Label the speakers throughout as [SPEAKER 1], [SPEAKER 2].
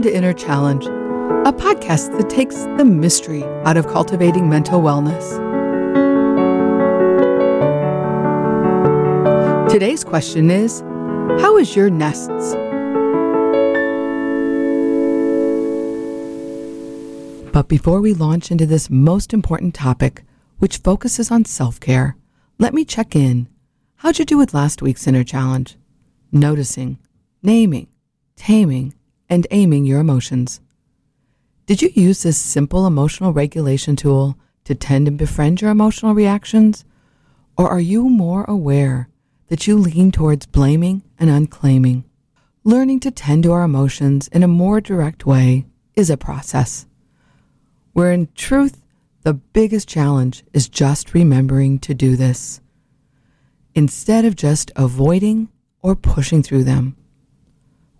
[SPEAKER 1] Welcome to Inner Challenge, a podcast that takes the mystery out of cultivating mental wellness. Today's question is How is your nests? But before we launch into this most important topic, which focuses on self care, let me check in. How'd you do with last week's Inner Challenge? Noticing, naming, taming, and aiming your emotions. Did you use this simple emotional regulation tool to tend and befriend your emotional reactions? Or are you more aware that you lean towards blaming and unclaiming? Learning to tend to our emotions in a more direct way is a process, where in truth, the biggest challenge is just remembering to do this instead of just avoiding or pushing through them.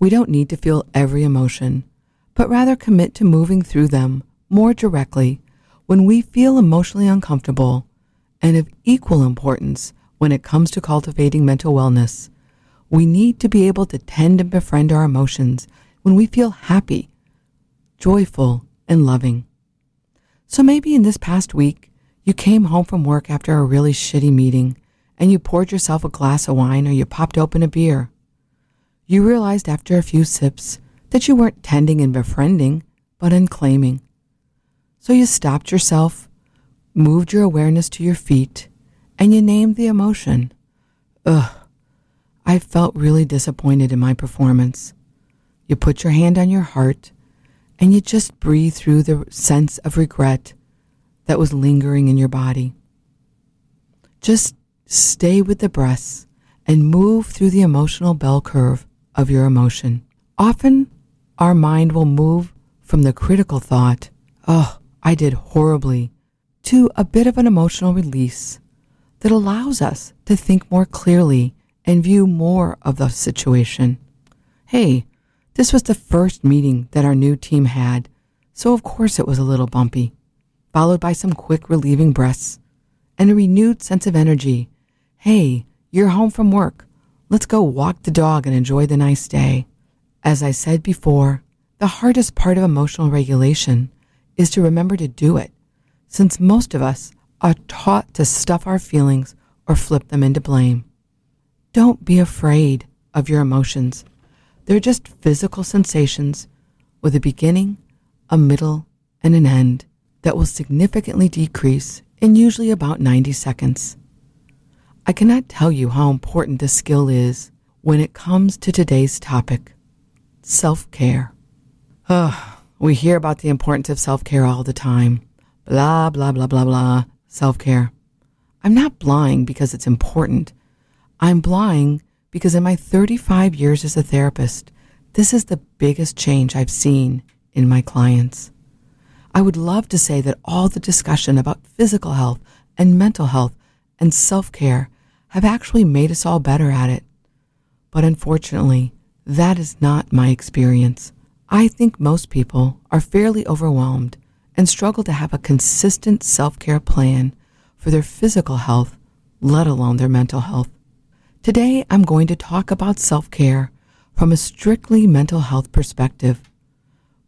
[SPEAKER 1] We don't need to feel every emotion, but rather commit to moving through them more directly when we feel emotionally uncomfortable and of equal importance when it comes to cultivating mental wellness. We need to be able to tend and befriend our emotions when we feel happy, joyful, and loving. So maybe in this past week, you came home from work after a really shitty meeting and you poured yourself a glass of wine or you popped open a beer. You realized after a few sips that you weren't tending and befriending, but unclaiming. So you stopped yourself, moved your awareness to your feet, and you named the emotion. Ugh, I felt really disappointed in my performance. You put your hand on your heart and you just breathe through the sense of regret that was lingering in your body. Just stay with the breaths and move through the emotional bell curve of your emotion. Often, our mind will move from the critical thought, oh, I did horribly, to a bit of an emotional release that allows us to think more clearly and view more of the situation. Hey, this was the first meeting that our new team had, so of course it was a little bumpy, followed by some quick relieving breaths and a renewed sense of energy. Hey, you're home from work. Let's go walk the dog and enjoy the nice day. As I said before, the hardest part of emotional regulation is to remember to do it, since most of us are taught to stuff our feelings or flip them into blame. Don't be afraid of your emotions. They're just physical sensations with a beginning, a middle, and an end that will significantly decrease in usually about 90 seconds. I cannot tell you how important this skill is when it comes to today's topic self care. we hear about the importance of self care all the time. Blah, blah, blah, blah, blah. Self care. I'm not blind because it's important. I'm blind because in my 35 years as a therapist, this is the biggest change I've seen in my clients. I would love to say that all the discussion about physical health and mental health and self care have actually made us all better at it. But unfortunately, that is not my experience. I think most people are fairly overwhelmed and struggle to have a consistent self care plan for their physical health, let alone their mental health. Today, I'm going to talk about self care from a strictly mental health perspective.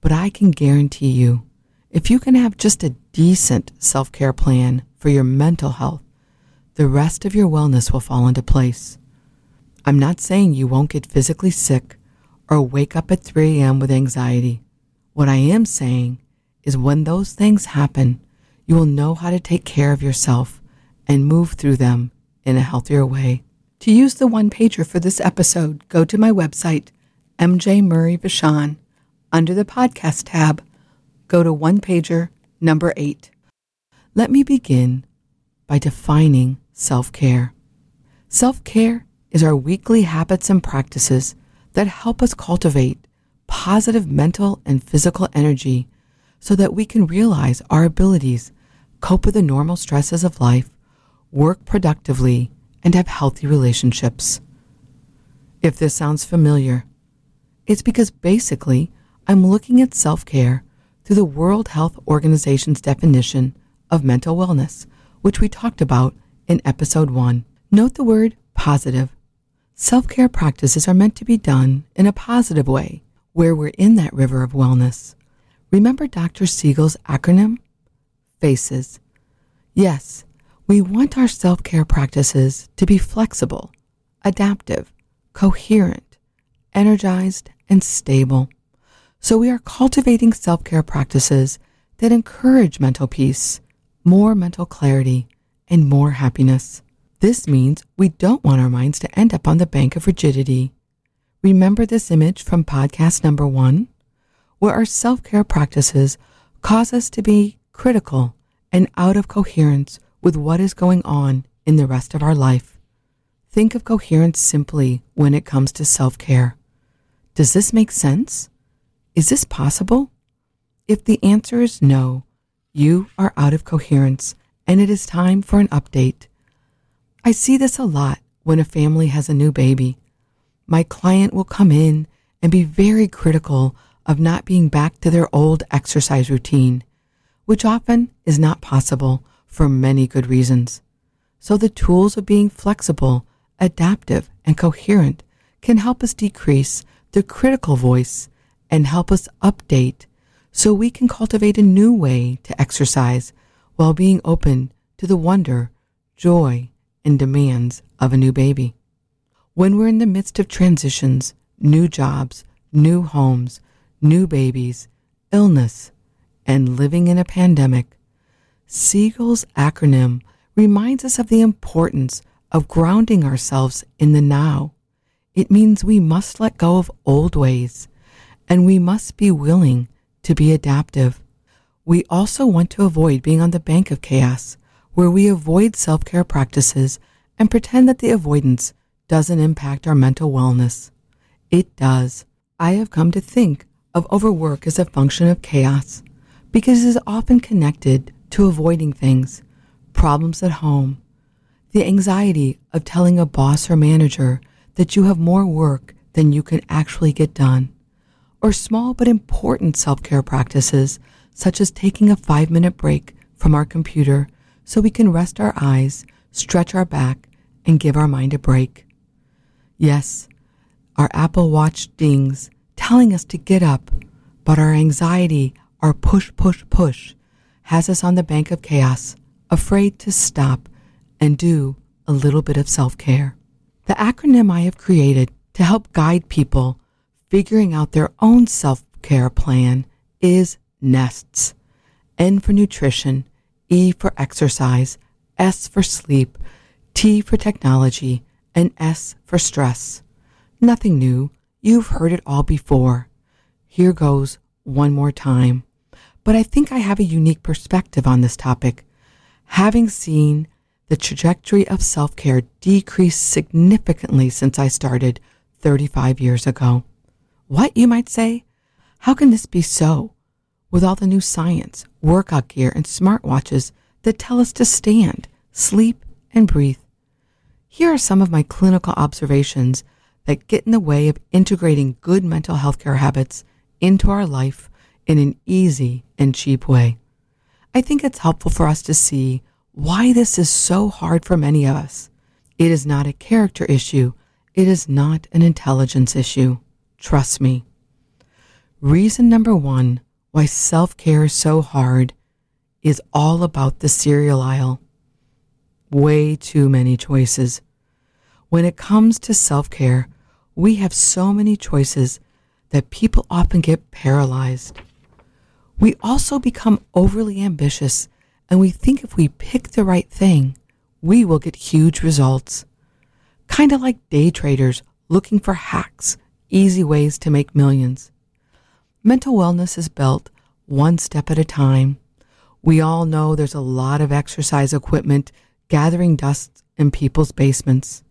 [SPEAKER 1] But I can guarantee you, if you can have just a decent self care plan for your mental health, the rest of your wellness will fall into place. I'm not saying you won't get physically sick or wake up at 3 a.m. with anxiety. What I am saying is when those things happen, you will know how to take care of yourself and move through them in a healthier way. To use the one pager for this episode, go to my website, MJ Murray Vachon. Under the podcast tab, go to one pager number eight. Let me begin by defining self care. Self care is our weekly habits and practices that help us cultivate positive mental and physical energy so that we can realize our abilities, cope with the normal stresses of life, work productively, and have healthy relationships. If this sounds familiar, it's because basically I'm looking at self care through the World Health Organization's definition of mental wellness, which we talked about in episode one. Note the word positive. Self care practices are meant to be done in a positive way where we're in that river of wellness. Remember Dr. Siegel's acronym? FACES. Yes, we want our self care practices to be flexible, adaptive, coherent, energized, and stable. So we are cultivating self care practices that encourage mental peace, more mental clarity, and more happiness. This means we don't want our minds to end up on the bank of rigidity. Remember this image from podcast number one, where our self care practices cause us to be critical and out of coherence with what is going on in the rest of our life. Think of coherence simply when it comes to self care. Does this make sense? Is this possible? If the answer is no, you are out of coherence and it is time for an update. I see this a lot when a family has a new baby. My client will come in and be very critical of not being back to their old exercise routine, which often is not possible for many good reasons. So the tools of being flexible, adaptive, and coherent can help us decrease the critical voice and help us update so we can cultivate a new way to exercise while being open to the wonder, joy, and demands of a new baby. When we're in the midst of transitions, new jobs, new homes, new babies, illness, and living in a pandemic, Siegel's acronym reminds us of the importance of grounding ourselves in the now. It means we must let go of old ways and we must be willing to be adaptive. We also want to avoid being on the bank of chaos, where we avoid self care practices and pretend that the avoidance doesn't impact our mental wellness. It does. I have come to think of overwork as a function of chaos because it is often connected to avoiding things, problems at home, the anxiety of telling a boss or manager that you have more work than you can actually get done, or small but important self care practices such as taking a five minute break from our computer so we can rest our eyes, stretch our back, and give our mind a break. Yes, our Apple Watch dings telling us to get up, but our anxiety, our push, push, push, has us on the bank of chaos, afraid to stop and do a little bit of self care. The acronym I have created to help guide people figuring out their own self care plan is NESTS. N for nutrition, E for exercise, S for sleep, T for technology, and S for stress. Nothing new. You've heard it all before. Here goes one more time but I think I have a unique perspective on this topic, having seen the trajectory of self care decrease significantly since I started 35 years ago. What, you might say? How can this be so? With all the new science, workout gear, and smartwatches that tell us to stand, sleep, and breathe. Here are some of my clinical observations that get in the way of integrating good mental health care habits into our life in an easy and cheap way. I think it's helpful for us to see why this is so hard for many of us. It is not a character issue. It is not an intelligence issue. Trust me. Reason number one why self care is so hard is all about the cereal aisle. Way too many choices. When it comes to self care, we have so many choices that people often get paralyzed we also become overly ambitious and we think if we pick the right thing, we will get huge results. Kind of like day traders looking for hacks, easy ways to make millions. Mental wellness is built one step at a time. We all know there's a lot of exercise equipment gathering dust in people's basements.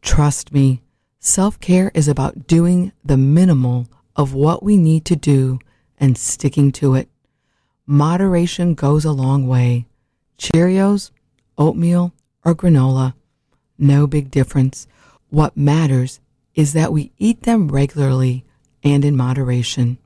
[SPEAKER 1] Trust me, self care is about doing the minimal of what we need to do and sticking to it. Moderation goes a long way. Cheerios, oatmeal, or granola, no big difference. What matters is that we eat them regularly and in moderation.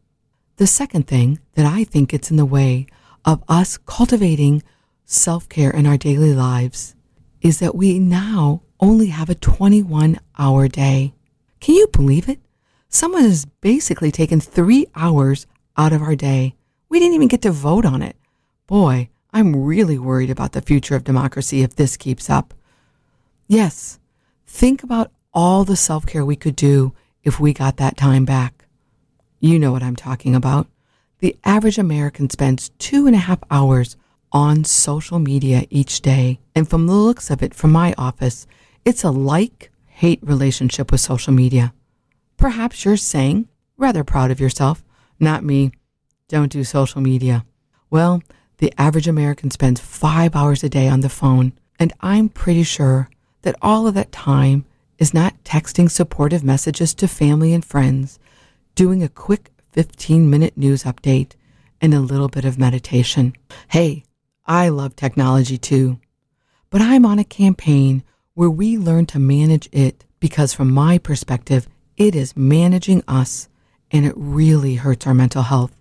[SPEAKER 1] The second thing that I think gets in the way of us cultivating self care in our daily lives is that we now only have a 21 hour day. Can you believe it? Someone has basically taken three hours out of our day. We didn't even get to vote on it. Boy, I'm really worried about the future of democracy if this keeps up. Yes, think about all the self care we could do if we got that time back. You know what I'm talking about. The average American spends two and a half hours on social media each day. And from the looks of it from my office, it's a like hate relationship with social media. Perhaps you're saying, rather proud of yourself, not me, don't do social media. Well, the average American spends five hours a day on the phone, and I'm pretty sure that all of that time is not texting supportive messages to family and friends, doing a quick 15 minute news update, and a little bit of meditation. Hey, I love technology too, but I'm on a campaign where we learn to manage it because, from my perspective, it is managing us and it really hurts our mental health.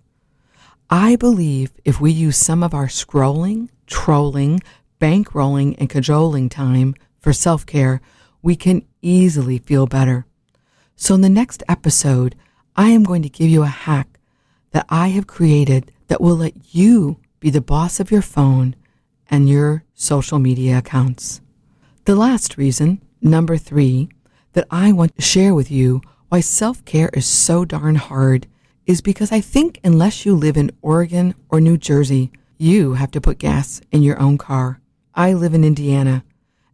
[SPEAKER 1] I believe if we use some of our scrolling, trolling, bankrolling, and cajoling time for self care, we can easily feel better. So, in the next episode, I am going to give you a hack that I have created that will let you be the boss of your phone and your social media accounts. The last reason, number three, that I want to share with you why self care is so darn hard is because I think unless you live in Oregon or New Jersey, you have to put gas in your own car. I live in Indiana,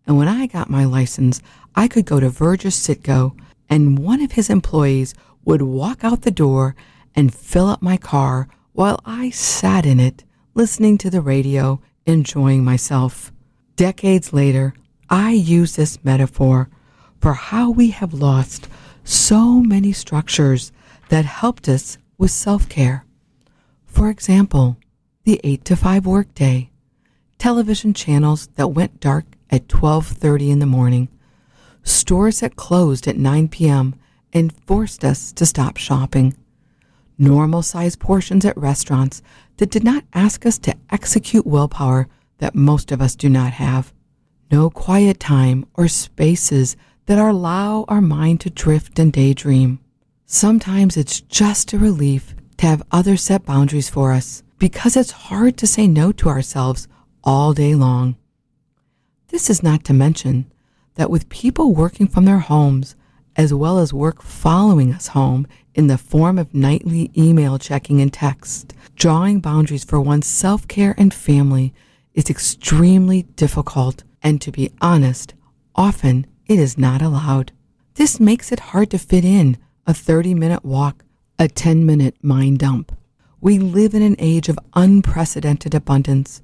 [SPEAKER 1] and when I got my license, I could go to Vergis Citgo, and one of his employees would walk out the door and fill up my car while I sat in it, listening to the radio, enjoying myself. Decades later, I use this metaphor for how we have lost so many structures that helped us with self care. For example, the 8 to 5 workday, television channels that went dark at 12:30 in the morning, stores that closed at 9 p.m. and forced us to stop shopping, normal sized portions at restaurants that did not ask us to execute willpower that most of us do not have, no quiet time or spaces that allow our mind to drift and daydream. Sometimes it's just a relief to have others set boundaries for us because it's hard to say no to ourselves all day long. This is not to mention that with people working from their homes, as well as work following us home in the form of nightly email checking and text, drawing boundaries for one's self care and family is extremely difficult, and to be honest, often it is not allowed. This makes it hard to fit in a 30 minute walk, a 10 minute mind dump. We live in an age of unprecedented abundance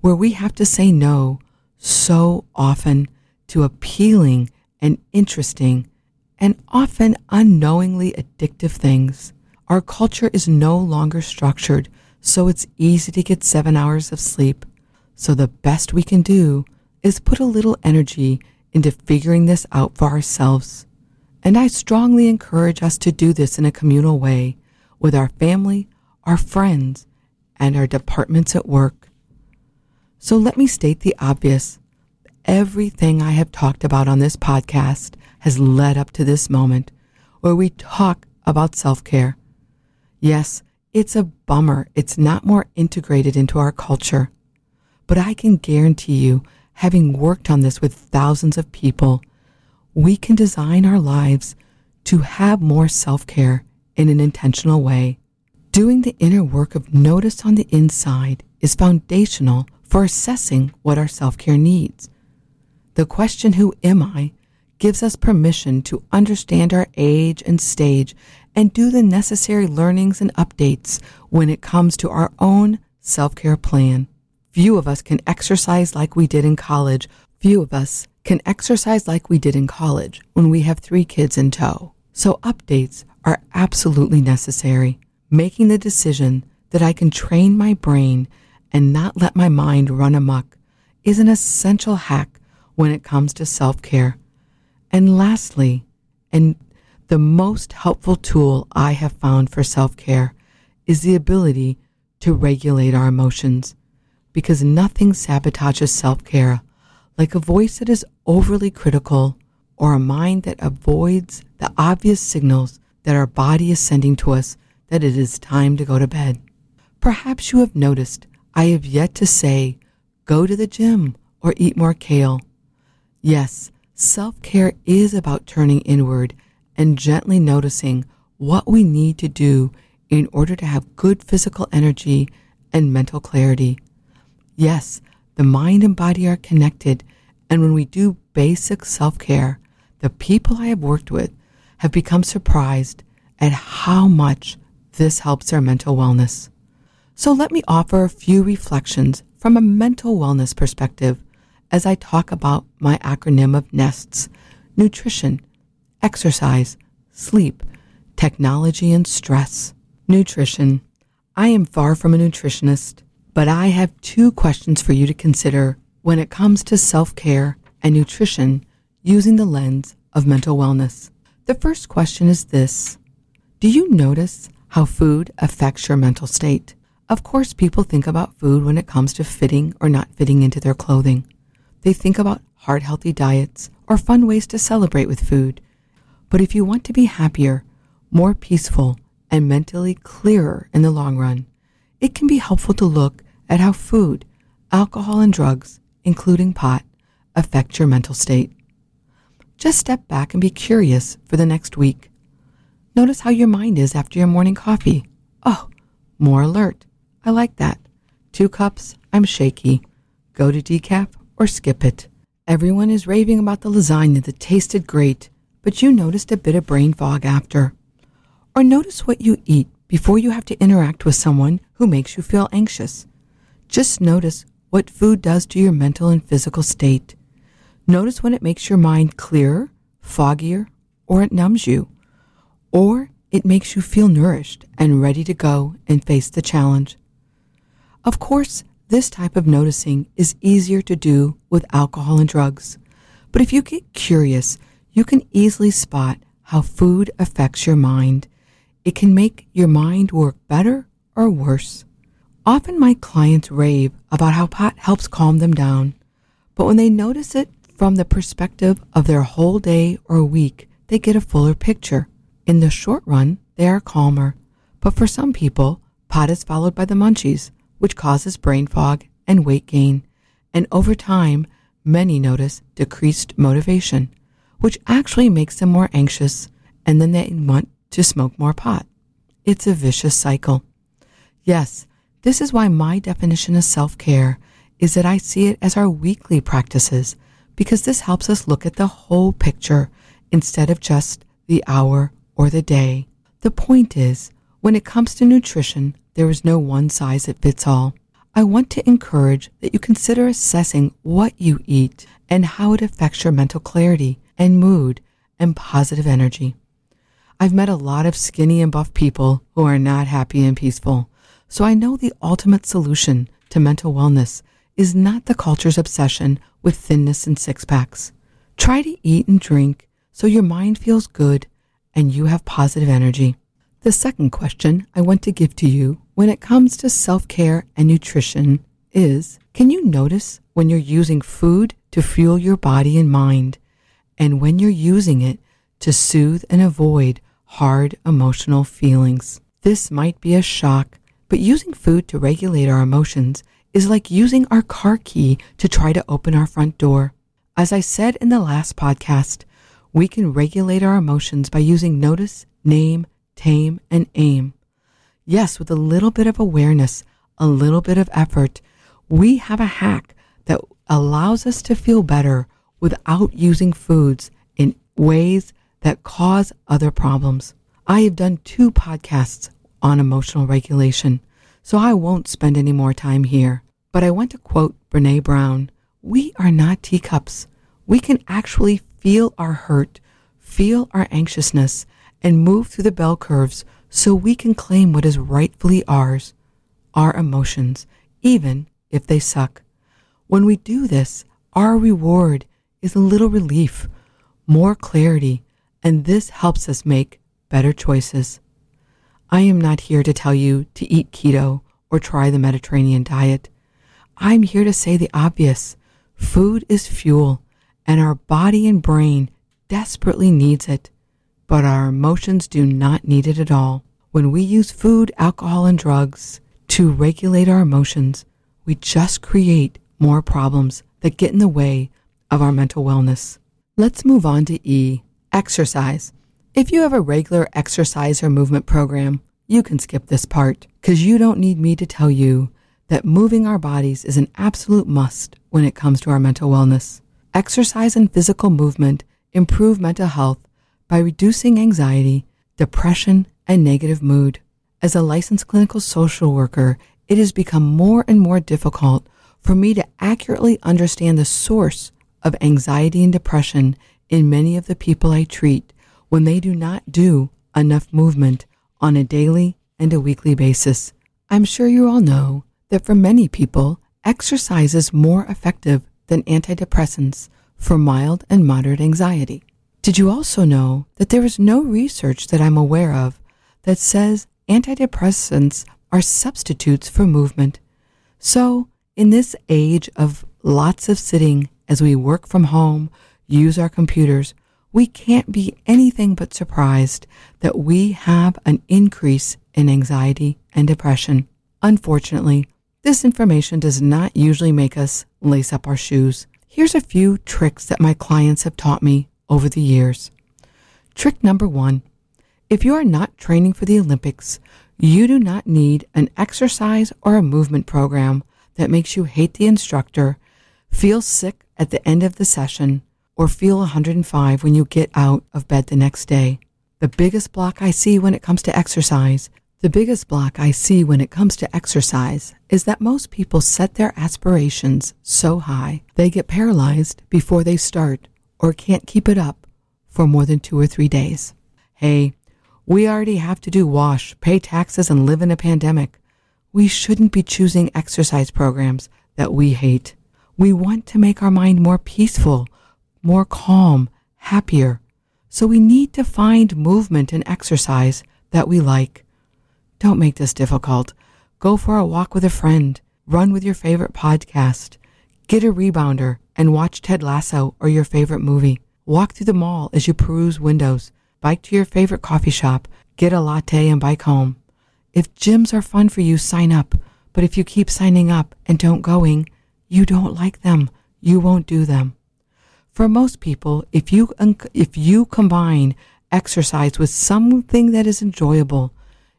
[SPEAKER 1] where we have to say no so often to appealing and interesting and often unknowingly addictive things. Our culture is no longer structured, so it's easy to get seven hours of sleep. So the best we can do is put a little energy into figuring this out for ourselves. And I strongly encourage us to do this in a communal way with our family, our friends, and our departments at work. So let me state the obvious. Everything I have talked about on this podcast has led up to this moment where we talk about self care. Yes, it's a bummer it's not more integrated into our culture. But I can guarantee you, having worked on this with thousands of people, we can design our lives to have more self care in an intentional way. Doing the inner work of notice on the inside is foundational for assessing what our self care needs. The question, Who am I? Gives us permission to understand our age and stage and do the necessary learnings and updates when it comes to our own self care plan. Few of us can exercise like we did in college. Few of us can exercise like we did in college when we have three kids in tow. So updates are absolutely necessary. Making the decision that I can train my brain and not let my mind run amok is an essential hack when it comes to self care. And lastly, and the most helpful tool I have found for self care is the ability to regulate our emotions because nothing sabotages self care like a voice that is overly critical or a mind that avoids the obvious signals that our body is sending to us that it is time to go to bed. Perhaps you have noticed I have yet to say, go to the gym or eat more kale. Yes, self care is about turning inward and gently noticing what we need to do in order to have good physical energy and mental clarity. Yes, the mind and body are connected, and when we do basic self care, the people I have worked with have become surprised at how much this helps their mental wellness. So let me offer a few reflections from a mental wellness perspective as I talk about my acronym of NESTs nutrition, exercise, sleep, technology, and stress. Nutrition. I am far from a nutritionist, but I have two questions for you to consider when it comes to self care and nutrition using the lens of mental wellness. The first question is this Do you notice how food affects your mental state? Of course, people think about food when it comes to fitting or not fitting into their clothing. They think about heart healthy diets or fun ways to celebrate with food. But if you want to be happier, more peaceful, and mentally clearer in the long run, it can be helpful to look at how food, alcohol, and drugs, including pot, affect your mental state. Just step back and be curious for the next week. Notice how your mind is after your morning coffee. Oh, more alert. I like that. Two cups, I'm shaky. Go to decaf or skip it. Everyone is raving about the lasagna that tasted great, but you noticed a bit of brain fog after. Or notice what you eat before you have to interact with someone who makes you feel anxious. Just notice what food does to your mental and physical state. Notice when it makes your mind clearer, foggier, or it numbs you, or it makes you feel nourished and ready to go and face the challenge. Of course, this type of noticing is easier to do with alcohol and drugs, but if you get curious, you can easily spot how food affects your mind. It can make your mind work better or worse. Often my clients rave about how pot helps calm them down, but when they notice it from the perspective of their whole day or week, they get a fuller picture. In the short run, they are calmer, but for some people, pot is followed by the munchies, which causes brain fog and weight gain, and over time, many notice decreased motivation, which actually makes them more anxious, and then they want to smoke more pot. It's a vicious cycle. Yes, this is why my definition of self care is that I see it as our weekly practices because this helps us look at the whole picture instead of just the hour or the day. The point is, when it comes to nutrition, there is no one size that fits all. I want to encourage that you consider assessing what you eat and how it affects your mental clarity and mood and positive energy. I've met a lot of skinny and buff people who are not happy and peaceful. So I know the ultimate solution to mental wellness is not the culture's obsession with thinness and six packs. Try to eat and drink so your mind feels good and you have positive energy. The second question I want to give to you when it comes to self care and nutrition is Can you notice when you're using food to fuel your body and mind, and when you're using it to soothe and avoid hard emotional feelings. This might be a shock, but using food to regulate our emotions is like using our car key to try to open our front door. As I said in the last podcast, we can regulate our emotions by using notice, name, tame, and aim. Yes, with a little bit of awareness, a little bit of effort, we have a hack that allows us to feel better without using foods in ways that cause other problems. I have done two podcasts on emotional regulation, so I won't spend any more time here. But I want to quote Brene Brown We are not teacups. We can actually feel our hurt, feel our anxiousness, and move through the bell curves so we can claim what is rightfully ours our emotions, even if they suck. When we do this, our reward is a little relief, more clarity, and this helps us make better choices. I am not here to tell you to eat keto or try the Mediterranean diet. I'm here to say the obvious food is fuel, and our body and brain desperately needs it. But our emotions do not need it at all. When we use food, alcohol, and drugs to regulate our emotions, we just create more problems that get in the way of our mental wellness. Let's move on to E, exercise. If you have a regular exercise or movement program, you can skip this part because you don't need me to tell you that moving our bodies is an absolute must when it comes to our mental wellness. Exercise and physical movement improve mental health by reducing anxiety, depression, and negative mood. As a licensed clinical social worker, it has become more and more difficult for me to accurately understand the source of anxiety and depression in many of the people I treat when they do not do enough movement on a daily and a weekly basis. I'm sure you all know that for many people, exercise is more effective than antidepressants for mild and moderate anxiety. Did you also know that there is no research that I'm aware of that says antidepressants are substitutes for movement? So, in this age of lots of sitting as we work from home, use our computers, we can't be anything but surprised that we have an increase in anxiety and depression. Unfortunately, this information does not usually make us lace up our shoes. Here's a few tricks that my clients have taught me over the years. Trick number one if you are not training for the Olympics, you do not need an exercise or a movement program that makes you hate the instructor, feel sick at the end of the session, or feel 105 when you get out of bed the next day. The biggest block I see when it comes to exercise, the biggest block I see when it comes to exercise is that most people set their aspirations so high they get paralyzed before they start or can't keep it up for more than two or three days. Hey, we already have to do wash, pay taxes, and live in a pandemic. We shouldn't be choosing exercise programs that we hate. We want to make our mind more peaceful, more calm, happier. So we need to find movement and exercise that we like. Don't make this difficult. Go for a walk with a friend, run with your favorite podcast, get a rebounder, and watch Ted Lasso or your favorite movie. Walk through the mall as you peruse windows, bike to your favorite coffee shop, get a latte, and bike home. If gyms are fun for you, sign up. But if you keep signing up and don't going, you don't like them. You won't do them. For most people, if you if you combine exercise with something that is enjoyable,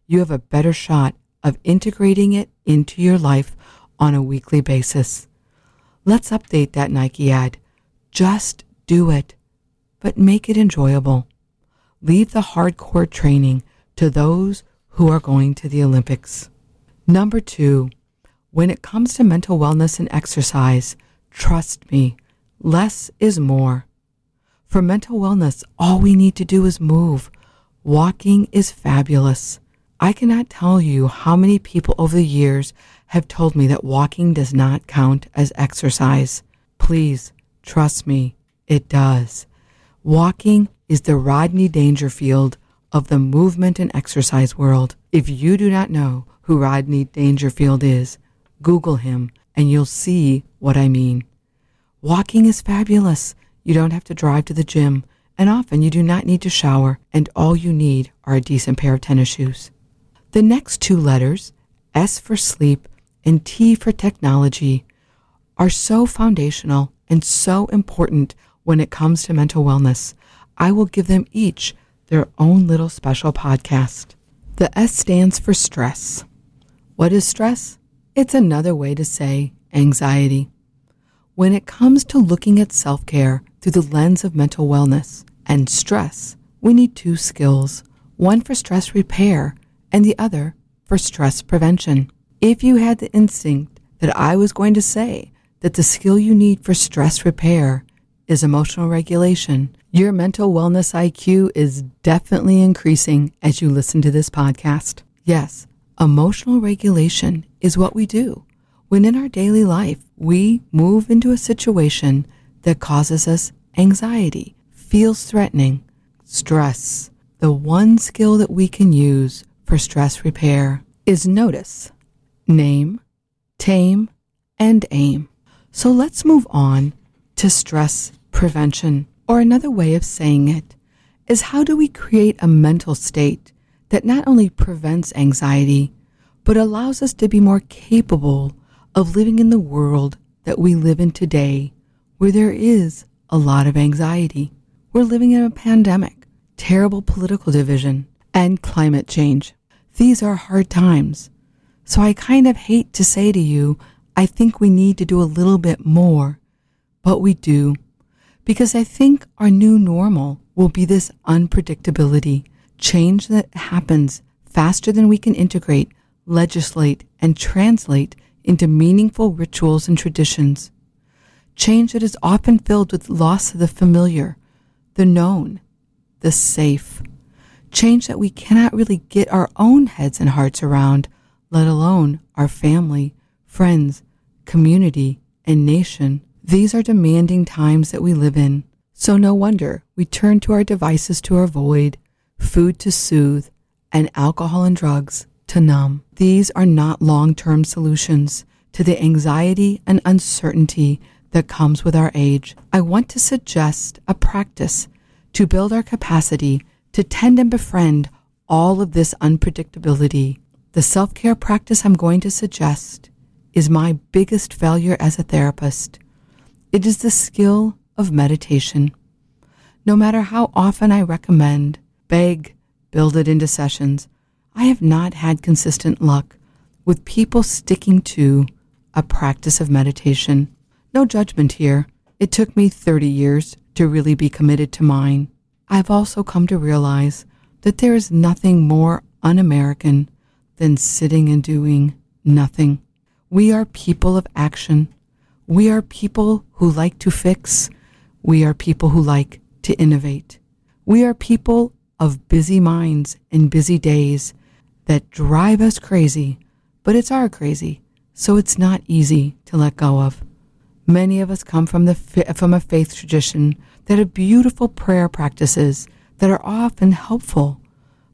[SPEAKER 1] you have a better shot of integrating it into your life on a weekly basis. Let's update that Nike ad. Just do it, but make it enjoyable. Leave the hardcore training to those who are going to the Olympics. Number two, when it comes to mental wellness and exercise, trust me, less is more. For mental wellness, all we need to do is move. Walking is fabulous. I cannot tell you how many people over the years have told me that walking does not count as exercise. Please trust me, it does. Walking is the Rodney Dangerfield of the movement and exercise world. If you do not know who Rodney Dangerfield is, Google him and you'll see what I mean. Walking is fabulous. You don't have to drive to the gym, and often you do not need to shower, and all you need are a decent pair of tennis shoes. The next two letters, S for sleep and T for technology, are so foundational and so important when it comes to mental wellness. I will give them each their own little special podcast. The S stands for stress. What is stress? It's another way to say anxiety. When it comes to looking at self care through the lens of mental wellness and stress, we need two skills one for stress repair and the other for stress prevention. If you had the instinct that I was going to say that the skill you need for stress repair is emotional regulation, your mental wellness IQ is definitely increasing as you listen to this podcast. Yes, emotional regulation is what we do when in our daily life we move into a situation that causes us anxiety, feels threatening, stress. The one skill that we can use for stress repair is notice, name, tame, and aim. So let's move on to stress prevention, or another way of saying it is how do we create a mental state that not only prevents anxiety, but allows us to be more capable of living in the world that we live in today, where there is a lot of anxiety. We're living in a pandemic, terrible political division, and climate change. These are hard times. So I kind of hate to say to you, I think we need to do a little bit more, but we do. Because I think our new normal will be this unpredictability, change that happens faster than we can integrate, legislate, and translate into meaningful rituals and traditions. Change that is often filled with loss of the familiar, the known, the safe. Change that we cannot really get our own heads and hearts around, let alone our family, friends, community, and nation. These are demanding times that we live in. So no wonder we turn to our devices to avoid, food to soothe, and alcohol and drugs to numb. These are not long term solutions to the anxiety and uncertainty that comes with our age. I want to suggest a practice to build our capacity to tend and befriend all of this unpredictability. The self care practice I'm going to suggest is my biggest failure as a therapist. It is the skill of meditation. No matter how often I recommend, beg, build it into sessions, I have not had consistent luck with people sticking to a practice of meditation. No judgment here. It took me 30 years to really be committed to mine. I've also come to realize that there is nothing more un American than sitting and doing nothing. We are people of action. We are people who like to fix. We are people who like to innovate. We are people of busy minds and busy days that drive us crazy, but it's our crazy, so it's not easy to let go of. Many of us come from the from a faith tradition that are beautiful prayer practices that are often helpful,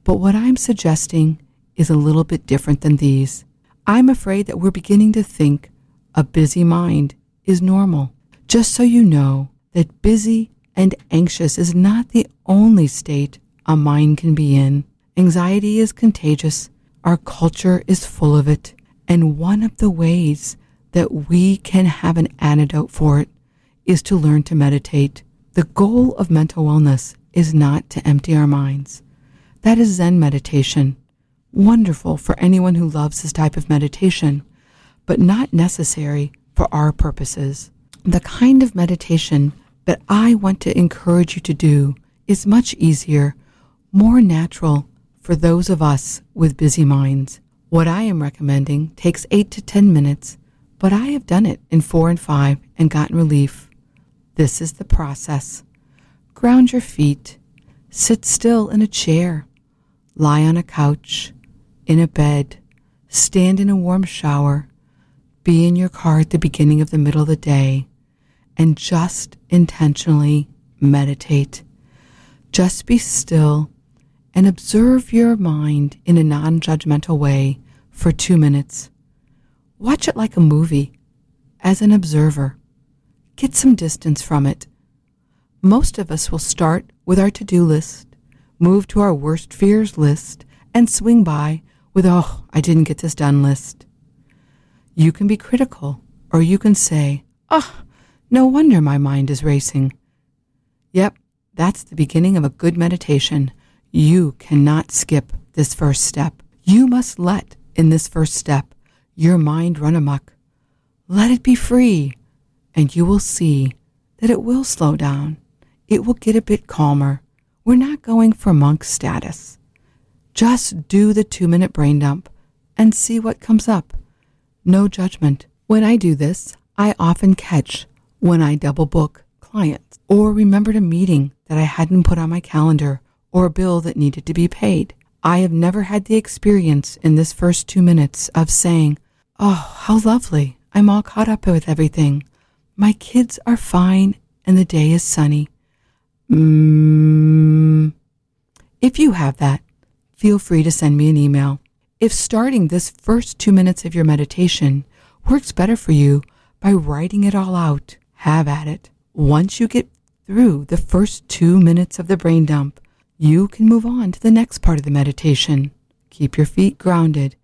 [SPEAKER 1] but what I'm suggesting is a little bit different than these. I'm afraid that we're beginning to think a busy mind is normal. Just so you know that busy and anxious is not the only state a mind can be in. Anxiety is contagious. Our culture is full of it. And one of the ways that we can have an antidote for it is to learn to meditate. The goal of mental wellness is not to empty our minds. That is Zen meditation. Wonderful for anyone who loves this type of meditation, but not necessary for our purposes. The kind of meditation that I want to encourage you to do is much easier more natural for those of us with busy minds. What I am recommending takes 8 to 10 minutes, but I have done it in 4 and 5 and gotten relief. This is the process. Ground your feet, sit still in a chair, lie on a couch, in a bed, stand in a warm shower, be in your car at the beginning of the middle of the day, and just intentionally meditate. Just be still and observe your mind in a non judgmental way for two minutes. Watch it like a movie as an observer. Get some distance from it. Most of us will start with our to do list, move to our worst fears list, and swing by with, oh, I didn't get this done list. You can be critical, or you can say, oh, no wonder my mind is racing. Yep, that's the beginning of a good meditation you cannot skip this first step. You must let, in this first step, your mind run amok. Let it be free, and you will see that it will slow down. It will get a bit calmer. We're not going for monk status. Just do the two minute brain dump and see what comes up. No judgment. When I do this, I often catch when I double book clients or remembered a meeting that I hadn't put on my calendar or a bill that needed to be paid. I have never had the experience in this first two minutes of saying, Oh, how lovely. I'm all caught up with everything. My kids are fine and the day is sunny. Mm. If you have that, feel free to send me an email. If starting this first two minutes of your meditation works better for you by writing it all out, have at it. Once you get through the first two minutes of the brain dump, you can move on to the next part of the meditation. Keep your feet grounded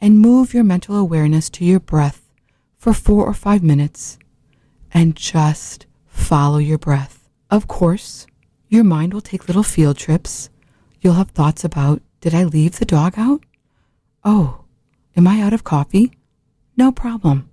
[SPEAKER 1] and move your mental awareness to your breath for four or five minutes and just follow your breath. Of course, your mind will take little field trips. You'll have thoughts about did I leave the dog out? Oh, am I out of coffee? No problem.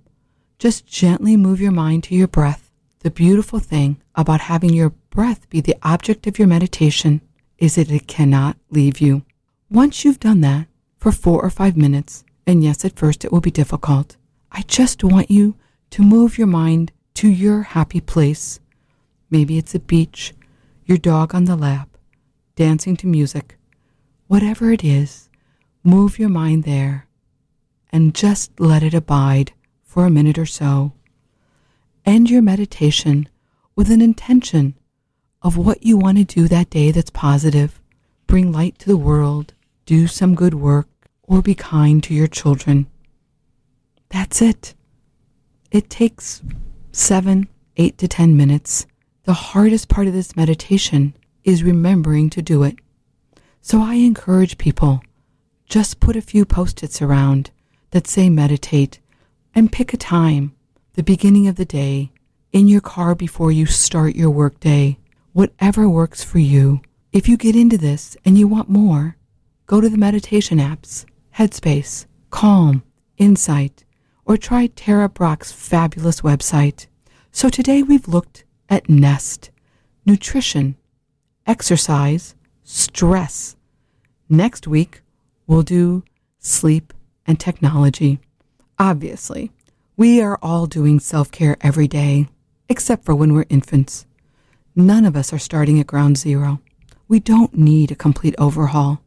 [SPEAKER 1] Just gently move your mind to your breath. The beautiful thing about having your breath be the object of your meditation is that it cannot leave you. Once you've done that for four or five minutes, and yes, at first it will be difficult, I just want you to move your mind to your happy place. Maybe it's a beach, your dog on the lap, dancing to music. Whatever it is, move your mind there and just let it abide for a minute or so. End your meditation with an intention of what you want to do that day that's positive. Bring light to the world, do some good work, or be kind to your children. That's it. It takes seven, eight to ten minutes. The hardest part of this meditation is remembering to do it. So I encourage people just put a few post its around that say meditate and pick a time, the beginning of the day, in your car before you start your workday, whatever works for you. If you get into this and you want more, go to the meditation apps, Headspace, Calm, Insight, or try Tara Brach's fabulous website. So today we've looked at Nest, nutrition, exercise, stress. Next week, we'll do sleep and technology. Obviously, we are all doing self care every day, except for when we're infants. None of us are starting at ground zero. We don't need a complete overhaul.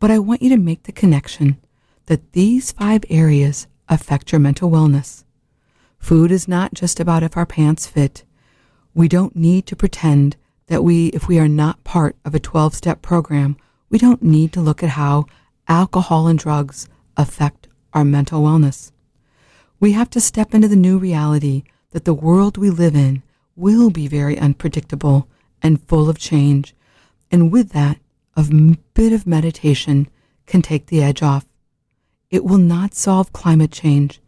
[SPEAKER 1] But I want you to make the connection that these five areas affect your mental wellness. Food is not just about if our pants fit. We don't need to pretend that we, if we are not part of a 12 step program, we don't need to look at how alcohol and drugs affect our mental wellness. We have to step into the new reality that the world we live in will be very unpredictable and full of change. And with that, a bit of meditation can take the edge off. It will not solve climate change,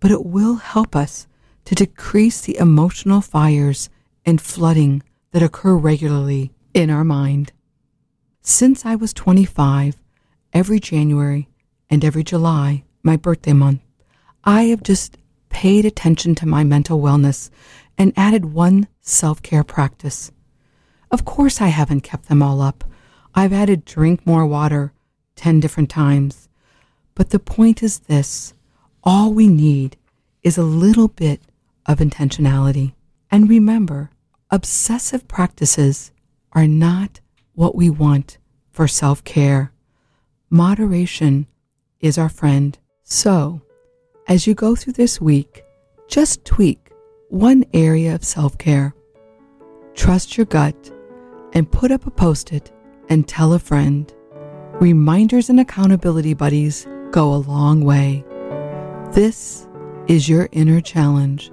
[SPEAKER 1] but it will help us to decrease the emotional fires and flooding that occur regularly in our mind. Since I was 25, every January and every July, my birthday month, I have just paid attention to my mental wellness and added one self care practice. Of course, I haven't kept them all up. I've added drink more water 10 different times. But the point is this all we need is a little bit of intentionality. And remember, obsessive practices are not what we want for self care. Moderation is our friend. So, as you go through this week, just tweak one area of self care. Trust your gut and put up a post it and tell a friend. Reminders and accountability buddies go a long way. This is your inner challenge.